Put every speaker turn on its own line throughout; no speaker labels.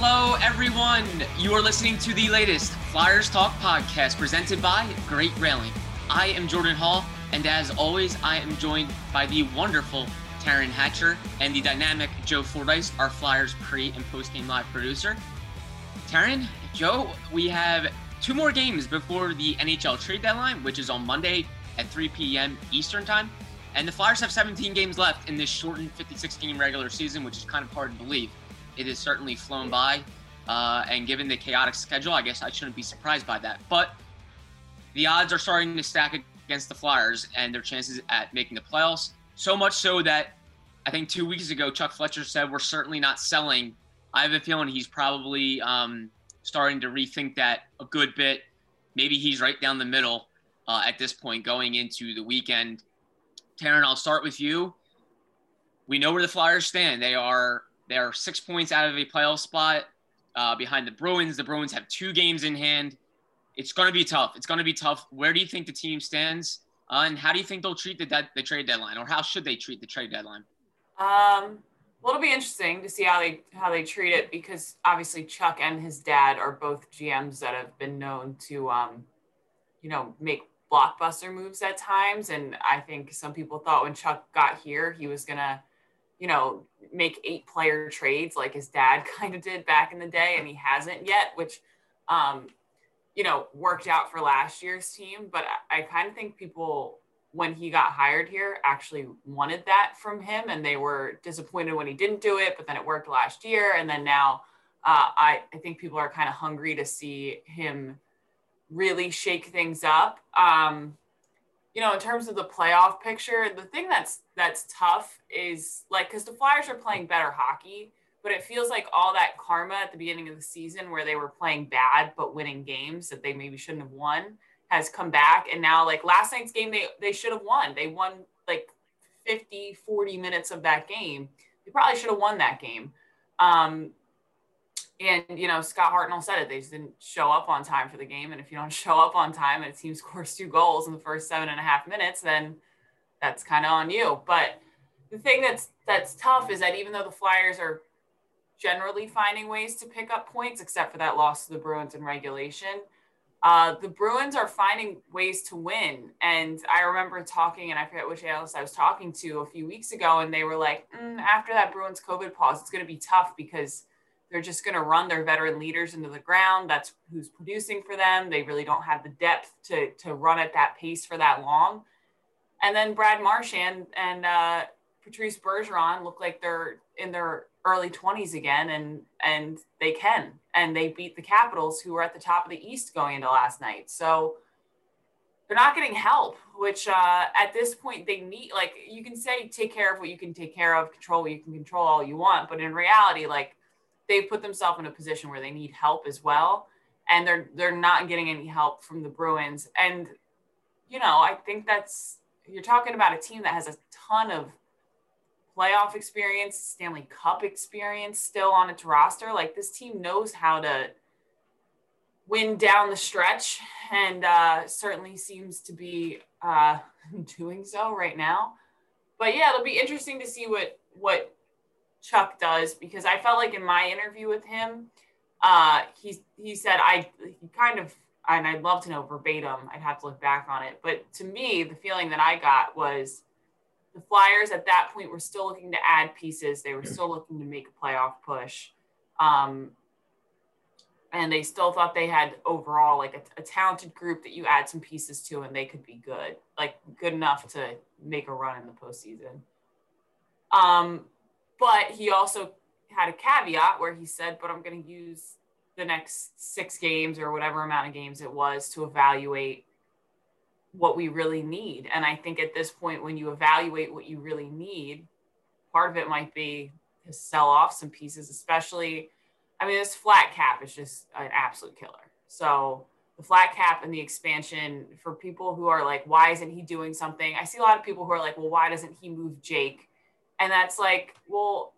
Hello, everyone. You are listening to the latest Flyers Talk podcast presented by Great Railing. I am Jordan Hall, and as always, I am joined by the wonderful Taryn Hatcher and the dynamic Joe Fordyce, our Flyers pre and post game live producer. Taryn, Joe, we have two more games before the NHL trade deadline, which is on Monday at 3 p.m. Eastern Time. And the Flyers have 17 games left in this shortened 56 game regular season, which is kind of hard to believe. It has certainly flown by. Uh, and given the chaotic schedule, I guess I shouldn't be surprised by that. But the odds are starting to stack against the Flyers and their chances at making the playoffs. So much so that I think two weeks ago, Chuck Fletcher said we're certainly not selling. I have a feeling he's probably um, starting to rethink that a good bit. Maybe he's right down the middle uh, at this point going into the weekend. Taryn, I'll start with you. We know where the Flyers stand. They are they are six points out of a playoff spot uh, behind the Bruins. The Bruins have two games in hand. It's going to be tough. It's going to be tough. Where do you think the team stands? Uh, and how do you think they'll treat the, de- the trade deadline, or how should they treat the trade deadline?
Um, well, it'll be interesting to see how they how they treat it because obviously Chuck and his dad are both GMs that have been known to, um, you know, make blockbuster moves at times. And I think some people thought when Chuck got here, he was gonna, you know, make eight player trades like his dad kind of did back in the day, and he hasn't yet, which, um, you know, worked out for last year's team. But I, I kind of think people when he got hired here actually wanted that from him and they were disappointed when he didn't do it but then it worked last year and then now uh, I, I think people are kind of hungry to see him really shake things up um, you know in terms of the playoff picture the thing that's that's tough is like because the flyers are playing better hockey but it feels like all that karma at the beginning of the season where they were playing bad but winning games that they maybe shouldn't have won has come back. And now like last night's game they they should have won. They won like 50 40 minutes of that game. They probably should have won that game. Um and you know scott hartnell said it they just didn't show up on time for the game and if you don't show up on time and a team scores two goals in the first seven and a half minutes then that's kind of on you but the thing that's that's tough is that even though the flyers are generally finding ways to pick up points except for that loss to the bruins in regulation uh, the Bruins are finding ways to win. And I remember talking, and I forget which analyst I was talking to a few weeks ago, and they were like, mm, after that Bruins COVID pause, it's going to be tough because they're just going to run their veteran leaders into the ground. That's who's producing for them. They really don't have the depth to, to run at that pace for that long. And then Brad Marchand and uh, Patrice Bergeron look like they're in their early 20s again and and they can and they beat the capitals who were at the top of the east going into last night so they're not getting help which uh, at this point they need like you can say take care of what you can take care of control what you can control all you want but in reality like they've put themselves in a position where they need help as well and they're they're not getting any help from the bruins and you know i think that's you're talking about a team that has a ton of playoff experience, Stanley Cup experience still on its roster. Like this team knows how to win down the stretch and uh, certainly seems to be uh, doing so right now. But yeah, it'll be interesting to see what what Chuck does because I felt like in my interview with him, uh, he he said I he kind of and I'd love to know verbatim. I'd have to look back on it, but to me, the feeling that I got was the Flyers at that point were still looking to add pieces. They were still looking to make a playoff push. Um, and they still thought they had overall like a, a, talented group that you add some pieces to and they could be good, like good enough to make a run in the postseason. Um, but he also had a caveat where he said, but I'm going to use the next six games or whatever amount of games it was to evaluate what we really need. And I think at this point, when you evaluate what you really need, part of it might be to sell off some pieces, especially. I mean, this flat cap is just an absolute killer. So the flat cap and the expansion for people who are like, why isn't he doing something? I see a lot of people who are like, well, why doesn't he move Jake? And that's like, well,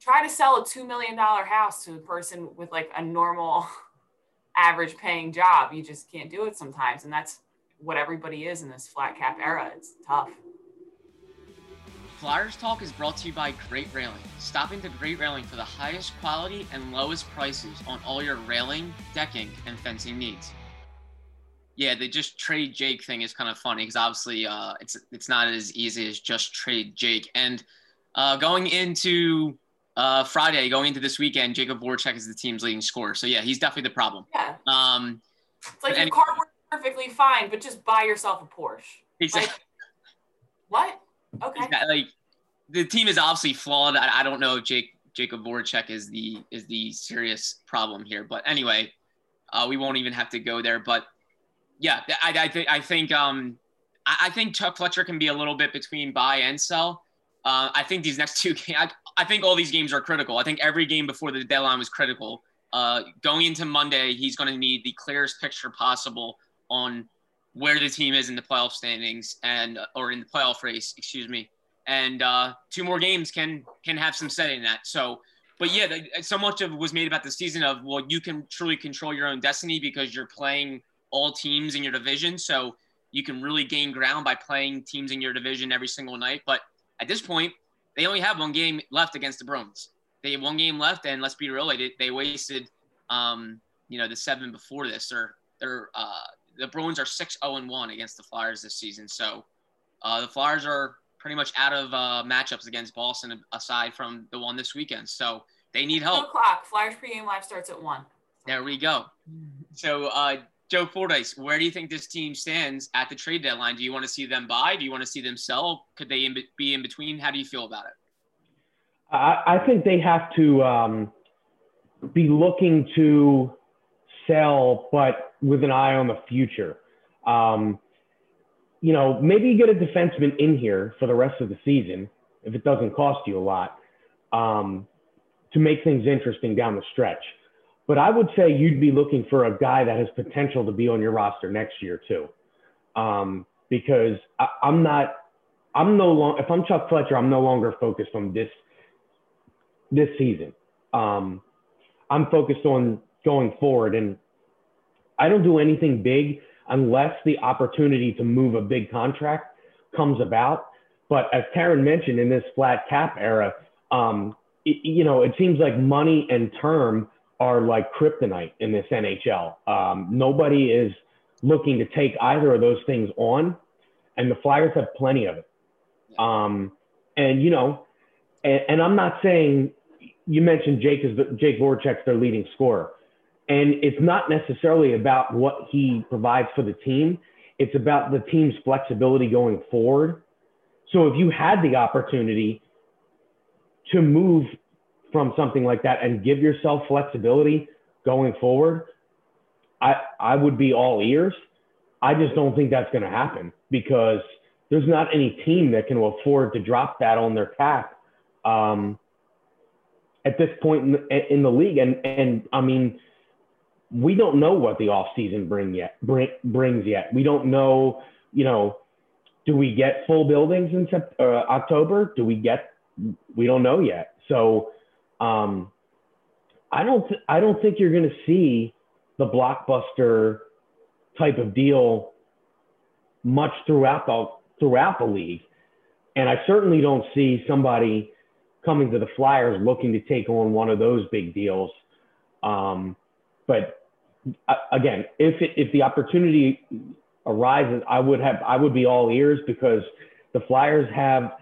try to sell a $2 million house to a person with like a normal average paying job. You just can't do it sometimes. And that's what everybody is in this flat cap era. It's tough.
Flyers Talk is brought to you by Great Railing. Stop into Great Railing for the highest quality and lowest prices on all your railing, decking, and fencing needs. Yeah, the just trade Jake thing is kind of funny because obviously uh, it's it's not as easy as just trade Jake. And uh, going into uh, Friday, going into this weekend, Jakub Voracek is the team's leading scorer. So yeah, he's definitely the problem.
Yeah.
Um,
it's like your car works perfectly fine, but just buy yourself a Porsche.
Exactly.
Like, what? Okay.
Like the team is obviously flawed. I, I don't know if Jake Jakub Voracek is the is the serious problem here, but anyway, uh, we won't even have to go there. But yeah, I, I think I think um I, I, think Chuck Fletcher can be a little bit between buy and sell. Uh, I think these next two games, I, I think all these games are critical. I think every game before the deadline was critical. Uh, going into Monday, he's going to need the clearest picture possible on where the team is in the playoff standings and or in the playoff race, excuse me. And uh, two more games can can have some say in that. So, but yeah, so much of was made about the season of well, you can truly control your own destiny because you're playing all teams in your division. So you can really gain ground by playing teams in your division every single night. But at this point, they only have one game left against the Bruins. They have one game left, and let's be real, they, they wasted, um, you know, the seven before this. Or they're uh, the Bruins are 6 0 1 against the Flyers this season. So uh, the Flyers are pretty much out of uh, matchups against Boston aside from the one this weekend. So they need help.
Two o'clock. Flyers pregame live starts at 1.
There we go. So, uh, Joe Fordyce, where do you think this team stands at the trade deadline? Do you want to see them buy? Do you want to see them sell? Could they be in between? How do you feel about it?
I, I think they have to um, be looking to sell, but with an eye on the future. Um, you know, maybe you get a defenseman in here for the rest of the season if it doesn't cost you a lot um, to make things interesting down the stretch. But I would say you'd be looking for a guy that has potential to be on your roster next year too, um, because I, I'm not. I'm no longer. If I'm Chuck Fletcher, I'm no longer focused on this this season. Um, I'm focused on going forward. And I don't do anything big unless the opportunity to move a big contract comes about. But as Karen mentioned, in this flat cap era, um, it, you know, it seems like money and term are like kryptonite in this NHL. Um, nobody is looking to take either of those things on, and the Flyers have plenty of it. Um, and you know, and, and, I'm not saying you mentioned Jake is the, Jake Voracek's their leading scorer. And it's not necessarily about what he provides for the team. It's about the team's flexibility going forward. So if you had the opportunity to move from something like that and give yourself flexibility going forward, I, I would be all ears. I just don't think that's going to happen because there's not any team that can afford to drop that on their cap um, at this point in the, in the league. And, and I mean, we don't know what the offseason bring yet bring, brings yet. We don't know, you know, do we get full buildings in uh, October? Do we get? We don't know yet. So um, I don't th- I don't think you're going to see the blockbuster type of deal much throughout the throughout the league, and I certainly don't see somebody coming to the Flyers looking to take on one of those big deals. Um, but uh, again, if it, if the opportunity arises, I would have I would be all ears because the Flyers have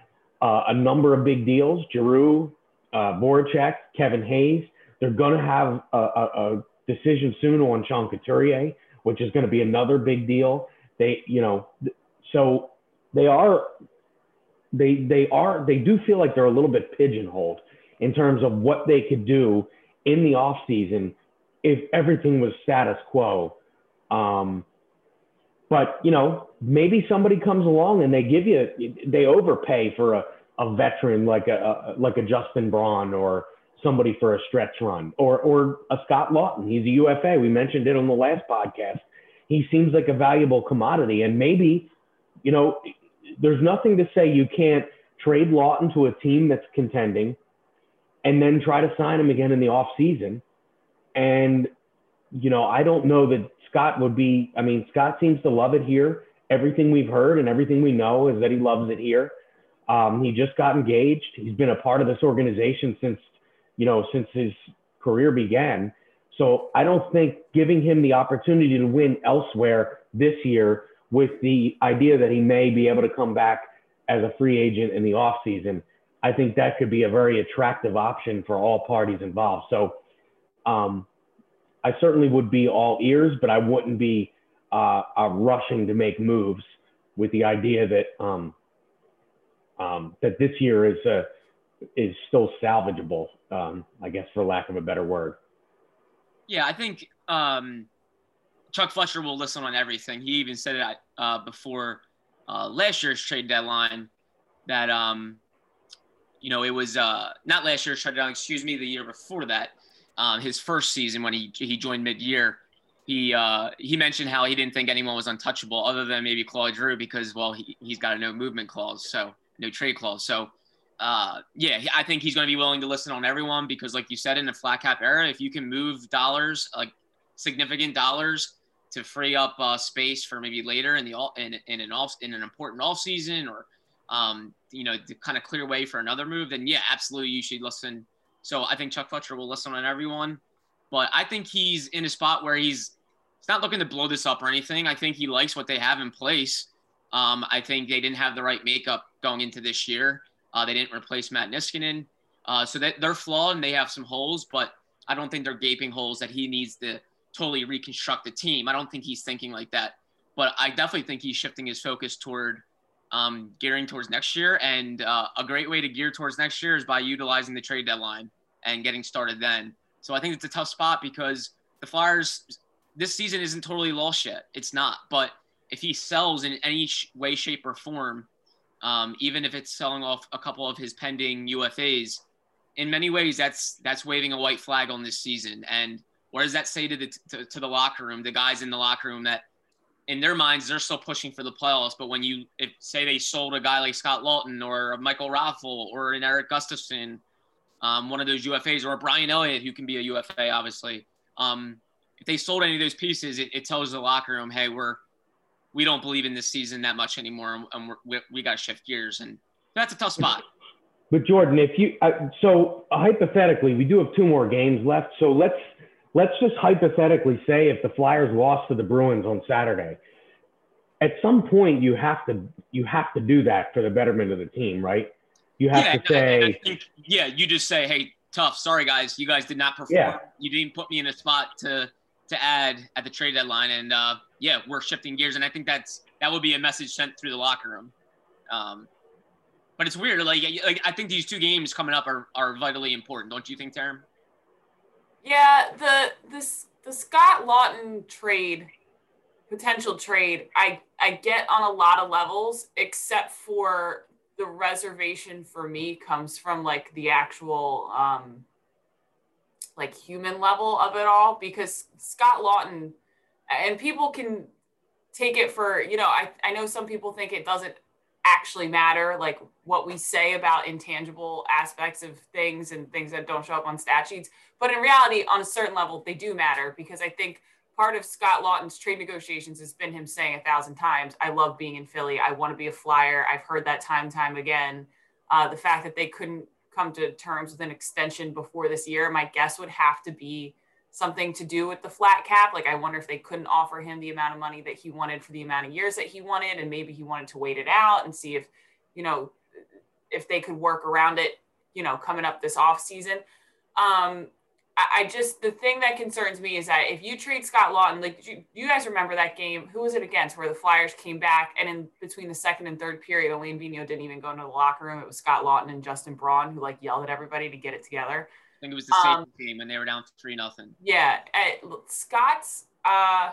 uh, a number of big deals: Giroux, uh, Voracek, Kevin Hayes. They're going to have a, a, a, decision soon on Sean Couturier, which is going to be another big deal. They, you know, so they are they they are they do feel like they're a little bit pigeonholed in terms of what they could do in the off season if everything was status quo. Um, but you know, maybe somebody comes along and they give you they overpay for a, a veteran like a, a like a Justin Braun or somebody for a stretch run or or a Scott Laughton. He's a UFA. We mentioned it on the last podcast. He seems like a valuable commodity, and maybe you know, there's nothing to say you can't trade Laughton to a team that's contending, and then try to sign him again in the off season and, you know, I don't know that Scott would be, I mean, Scott seems to love it here. Everything we've heard and everything we know is that he loves it here. Um, he just got engaged. He's been a part of this organization since, you know, since his career began. So I don't think giving him the opportunity to win elsewhere this year with the idea that he may be able to come back as a free agent in the offseason, I think that could be a very attractive option for all parties involved. So um, I certainly would be all ears, but I wouldn't be uh, uh, rushing to make moves with the idea that um, um, that this year is uh, is still salvageable. Um, I guess, for lack of a better word.
Yeah, I think um, Chuck Fletcher will listen on everything. He even said it uh, before uh, last year's trade deadline that um, you know it was uh, not last year's trade deadline. Excuse me, the year before that, um, his first season when he he joined mid year. He uh, he mentioned how he didn't think anyone was untouchable other than maybe Claude Giroux because well he he's got a no movement clause so no trade clause so uh, yeah, I think he's going to be willing to listen on everyone because, like you said, in the flat cap era, if you can move dollars, like significant dollars, to free up uh, space for maybe later in the all in, in an off in an important off season or um, you know to kind of clear way for another move, then yeah, absolutely you should listen. So I think Chuck Fletcher will listen on everyone, but I think he's in a spot where he's he's not looking to blow this up or anything. I think he likes what they have in place. Um, I think they didn't have the right makeup going into this year. Uh, they didn't replace Matt Niskanen. Uh, so that they're flawed and they have some holes, but I don't think they're gaping holes that he needs to totally reconstruct the team. I don't think he's thinking like that, but I definitely think he's shifting his focus toward um, gearing towards next year. And uh, a great way to gear towards next year is by utilizing the trade deadline and getting started then. So I think it's a tough spot because the Flyers this season isn't totally lost yet. It's not, but if he sells in any way, shape, or form, um, even if it's selling off a couple of his pending UFAs, in many ways that's that's waving a white flag on this season. And what does that say to the to, to the locker room, the guys in the locker room that in their minds they're still pushing for the playoffs, but when you if say they sold a guy like Scott Laughton or Michael Raffl or an Erik Gustafsson, um, one of those UFAs or Brian Elliott who can be a UFA, obviously. Um, if they sold any of those pieces, it, it tells the locker room, hey, we're we don't believe in this season that much anymore, and we're, we, we got to shift gears, and that's a tough spot.
But Jordan, if you uh, so uh, hypothetically, we do have two more games left, so let's let's just hypothetically say if the Flyers lost to the Bruins on Saturday, at some point you have to you have to do that for the betterment of the team, right? You have yeah, to say,
think, yeah, you just say, hey, tough, sorry guys, you guys did not perform. Yeah. You didn't put me in a spot to to add at the trade deadline, and uh, yeah, we're shifting gears, and I think that's that would be a message sent through the locker room. Um, but it's weird, like, like I think these two games coming up are are vitally important, don't you think, Taryn?
Yeah, the this the Scott Laughton trade, potential trade, I I get on a lot of levels, except for the reservation for me comes from like the actual um like human level of it all because Scott Laughton and people can take it for, you know, I, I know some people think it doesn't actually matter, like what we say about intangible aspects of things and things that don't show up on stat sheets. But in reality, on a certain level, they do matter because I think part of Scott Laughton's trade negotiations has been him saying a thousand times, I love being in Philly. I want to be a flyer. I've heard that time time again. Uh, the fact that they couldn't come to terms with an extension before this year, my guess would have to be something to do with the flat cap. Like, I wonder if they couldn't offer him the amount of money that he wanted for the amount of years that he wanted, and maybe he wanted to wait it out and see if, you know, if they could work around it, you know, coming up this off season. Um, I, just the thing that concerns me is that if you treat Scott Laughton, like you, you guys remember that game, who was it against where the Flyers came back and in between the second and third period, Alain Vigneault didn't even go into the locker room. It was Scott Laughton and Justin Braun who like yelled at everybody to get it together.
I think it was the same um, game when they were down three nothing.
Yeah, Scott's. Uh,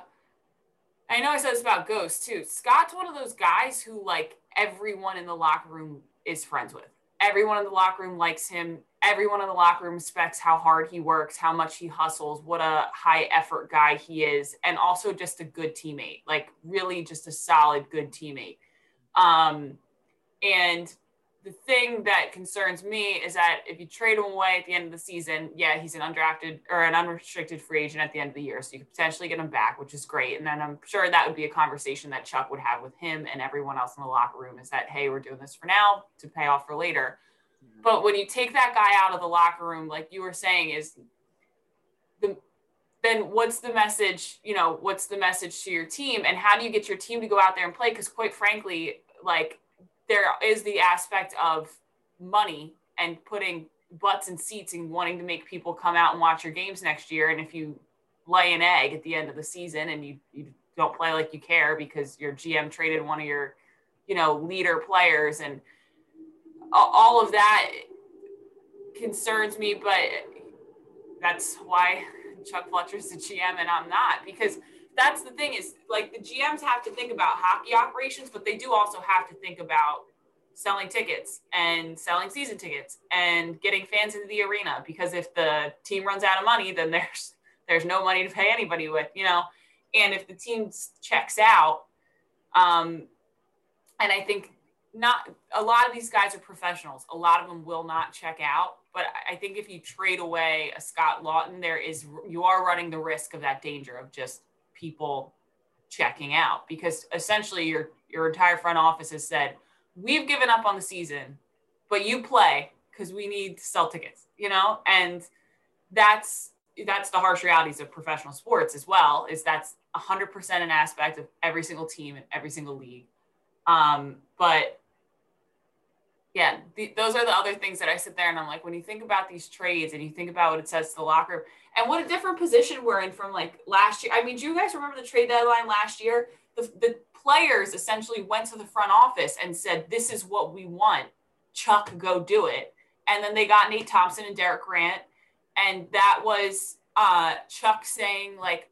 I know I said this about Ghost too. Scott's one of those guys who like everyone in the locker room is friends with. Everyone in the locker room likes him everyone in the locker room respects how hard he works, how much he hustles, what a high effort guy he is, and also just a good teammate, like really just a solid, good teammate. Um, and the thing that concerns me is that if you trade him away at the end of the season, yeah, he's an undrafted or an unrestricted free agent at the end of the year. So you could potentially get him back, which is great. And then I'm sure that would be a conversation that Chuck would have with him and everyone else in the locker room is that, hey, we're doing this for now to pay off for later. But when you take that guy out of the locker room, like you were saying, is the then what's the message, you know, what's the message to your team? And how do you get your team to go out there and play? Because quite frankly, like there is the aspect of money and putting butts and seats and wanting to make people come out and watch your games next year. And if you lay an egg at the end of the season and you, you don't play like you care because your GM traded one of your, you know, leader players and all of that concerns me, but that's why Chuck Fletcher's the GM and I'm not because that's the thing is like the GMs have to think about hockey operations, but they do also have to think about selling tickets and selling season tickets and getting fans into the arena because if the team runs out of money, then there's there's no money to pay anybody with, you know. And if the team checks out, um, and I think not a lot of these guys are professionals. A lot of them will not check out. But I think if you trade away a Scott Laughton, there is you are running the risk of that danger of just people checking out because essentially your your entire front office has said we've given up on the season but you play because we need to sell tickets you know and that's that's the harsh realities of professional sports as well is that's 100% an aspect of every single team and every single league um, but yeah, the, those are the other things that I sit there and I'm like, when you think about these trades and you think about what it says to the locker and what a different position we're in from like last year. I mean, do you guys remember the trade deadline last year? The, the players essentially went to the front office and said, this is what we want. Chuck, go do it. And then they got Nate Thompson and Derek Grant. And that was uh, Chuck saying like,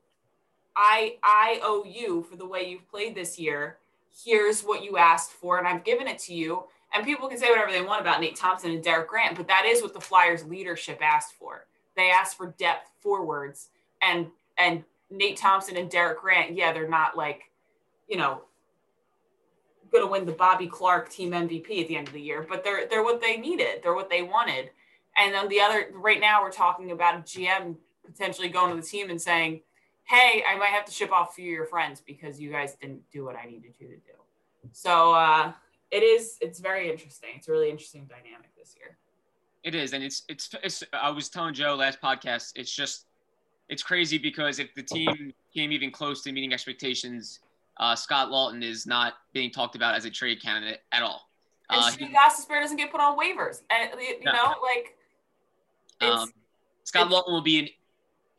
I, I owe you for the way you've played this year. Here's what you asked for, and I've given it to you and people can say whatever they want about Nate Thompson and Derek Grant, but that is what the Flyers leadership asked for. They asked for depth forwards and and Nate Thompson and Derek Grant, yeah, they're not like, you know, going to win the Bobby Clarke team MVP at the end of the year, but they're they're what they needed. They're what they wanted. And then the other right now we're talking about a GM potentially going to the team and saying, "Hey, I might have to ship off a few of your friends because you guys didn't do what I needed you to do." So uh, it is it's very interesting. It's a really interesting dynamic this year.
It is, and it's it's, it's I was telling Joe last podcast. It's just it's crazy because if the team came even close to meeting expectations, uh, Scott Laughton is not being talked about as a trade candidate at all.
And uh, Steve Gostisbehere doesn't get put on waivers, and you no. know, like
um, Scott Laughton will be an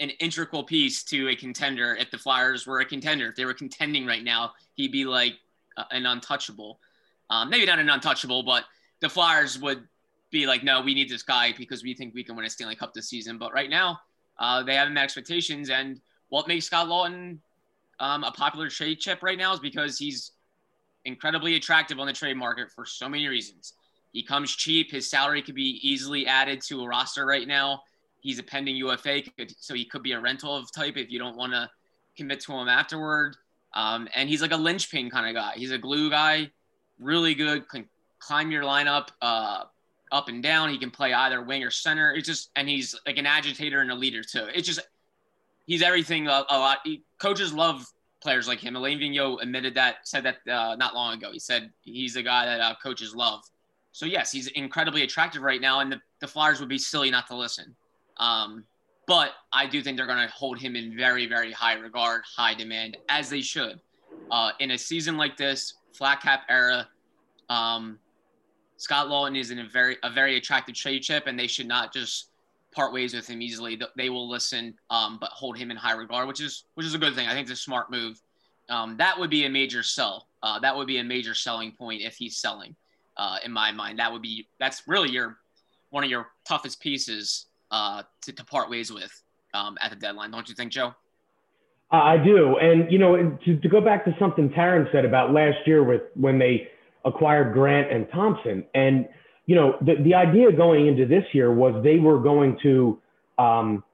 an integral piece to a contender. If the Flyers were a contender, if they were contending right now, he'd be like uh, an untouchable. Um, maybe not an untouchable, but the Flyers would be like, no, we need this guy because we think we can win a Stanley Cup this season. But right now, uh, they haven't met expectations. And what makes Scott Laughton um, a popular trade chip right now is because he's incredibly attractive on the trade market for so many reasons. He comes cheap. His salary could be easily added to a roster right now. He's a pending UFA, so he could be a rental of type if you don't want to commit to him afterward. Um, and he's like a linchpin kind of guy. He's a glue guy really good, can climb your lineup uh, up and down. He can play either wing or center. It's just, and he's like an agitator and a leader too. It's just, he's everything a, a lot. He, coaches love players like him. Alain Vigneault admitted that, said that uh, not long ago. He said he's a guy that uh, coaches love. So yes, he's incredibly attractive right now, and the, the Flyers would be silly not to listen. Um, but I do think they're going to hold him in very, very high regard, high demand, as they should. Uh, in a season like this, flat cap era. Um, Scott Laughton is in a very a very attractive trade chip, and they should not just part ways with him easily. They will listen, um, but hold him in high regard, which is which is a good thing. I think it's a smart move. Um, that would be a major sell. Uh, that would be a major selling point if he's selling. Uh, in my mind, that would be that's really your one of your toughest pieces uh, to, to part ways with um, at the deadline, don't you think, Joe?
I do. And, you know, to, to go back to something Taryn said about last year with when they acquired Grant and Thompson. And, you know, the, the idea going into this year was they were going to um,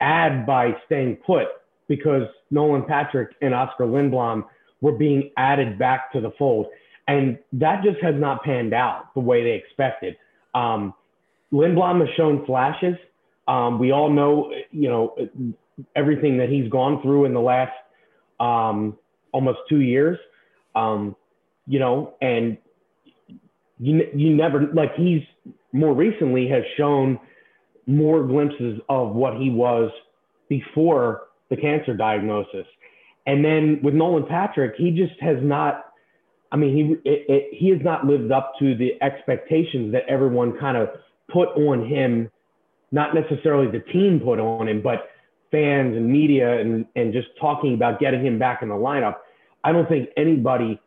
add by staying put because Nolan Patrick and Oskar Lindblom were being added back to the fold. And that just has not panned out the way they expected. Um, Lindblom has shown flashes. Um, we all know, you know, everything that he's gone through in the last um, almost two years. Um, you know, and you you never like he's more recently has shown more glimpses of what he was before the cancer diagnosis. And then with Nolan Patrick, he just has not. I mean, he it, it, he has not lived up to the expectations that everyone kind of put on him. Not necessarily the team put on him, but fans and media and and just talking about getting him back in the lineup. I don't think anybody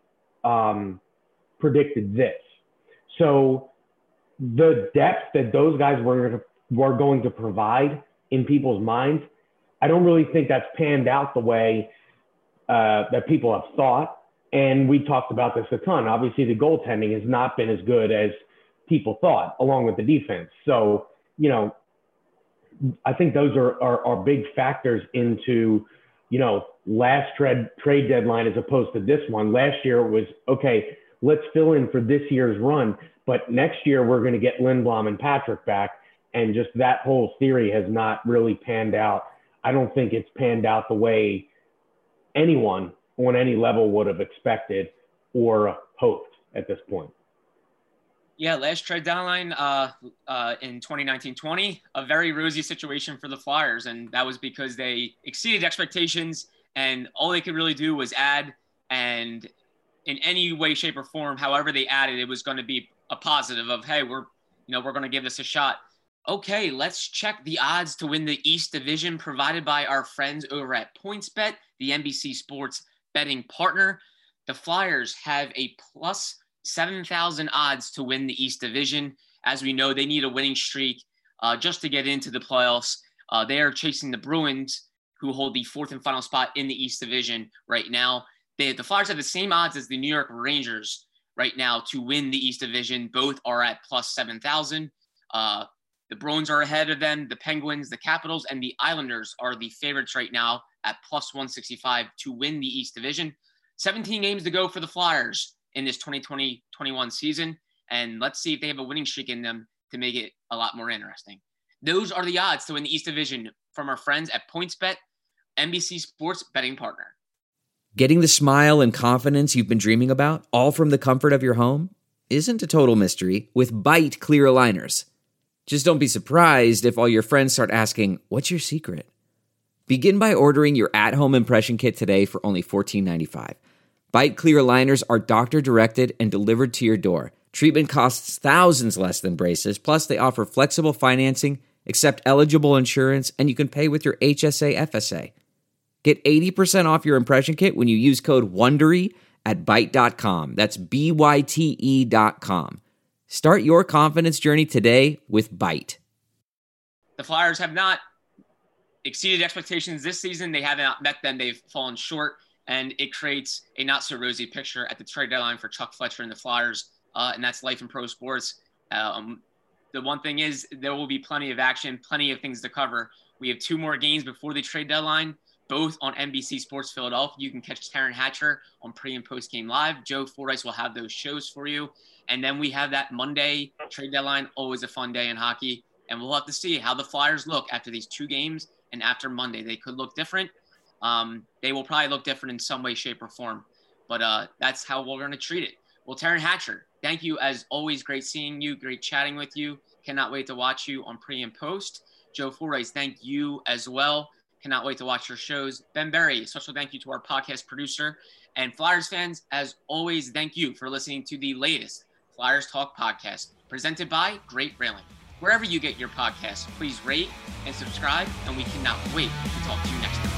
um, predicted this. So the depth that those guys were were going to provide in people's minds, I don't really think that's panned out the way uh, that people have thought. And we talked about this a ton. Obviously, the goaltending has not been as good as people thought, along with the defense. So, you know, I think those are, are, are big factors into, you know, last trade trade deadline as opposed to this one. Last year was okay. Let's fill in for this year's run, but next year we're going to get Lindblom and Patrick back, and just that whole theory has not really panned out. I don't think it's panned out the way anyone on any level would have expected or hoped at this point.
Yeah, last trade deadline uh, uh, in 2019-20, a very rosy situation for the Flyers, and that was because they exceeded expectations, and all they could really do was add, and in any way, shape, or form, however they added, it was going to be a positive of, hey, we're, you know, we're going to give this a shot. Okay, let's check the odds to win the East Division provided by our friends over at PointsBet, the NBC Sports betting partner. The Flyers have a plus 7,000 odds to win the East Division. As we know, they need a winning streak uh, just to get into the playoffs. Uh, they are chasing the Bruins, who hold the fourth and final spot in the East Division right now. They, the Flyers have the same odds as the New York Rangers right now to win the East Division. Both are at plus 7,000. Uh, the Bruins are ahead of them. The Penguins, the Capitals, and the Islanders are the favorites right now at plus 165 to win the East Division. 17 games to go for the Flyers in this 2020-21 season. And let's see if they have a winning streak in them to make it a lot more interesting. Those are the odds to win the East Division from our friends at PointsBet, NBC Sports betting partner.
Getting the smile and confidence you've been dreaming about, all from the comfort of your home, isn't a total mystery with Byte clear aligners. Just don't be surprised if all your friends start asking, What's your secret? Begin by ordering your at home impression kit today for only $14.95. Byte Clear aligners are doctor directed and delivered to your door. Treatment costs thousands less than braces, plus, they offer flexible financing, accept eligible insurance, and you can pay with your HSA FSA. Get 80% off your impression kit when you use code WONDERY at Byte.com. That's B Y T E dot com. Start your confidence journey today with Byte.
The Flyers have not exceeded expectations this season. They have not met them. They've fallen short, and it creates a not so rosy picture at the trade deadline for Chuck Fletcher and the Flyers. Uh, and that's life in pro sports. Um, the one thing is, there will be plenty of action, plenty of things to cover. We have two more games before the trade deadline both on NBC Sports Philadelphia. You can catch Taryn Hatcher on pre and post game live. Joe Fordyce will have those shows for you. And then we have that Monday trade deadline, always a fun day in hockey. And we'll have to see how the Flyers look after these two games and after Monday. They could look different. Um, they will probably look different in some way, shape, or form. But uh, that's how we're going to treat it. Well, Taryn Hatcher, thank you as always. Great seeing you. Great chatting with you. Cannot wait to watch you on pre and post. Joe Fordyce, thank you as well. Cannot wait to watch your shows. Ben Berry, special thank you to our podcast producer. And Flyers fans, as always, thank you for listening to the latest Flyers Talk podcast presented by Great Railing. Wherever you get your podcasts, please rate and subscribe, and we cannot wait to talk to you next time.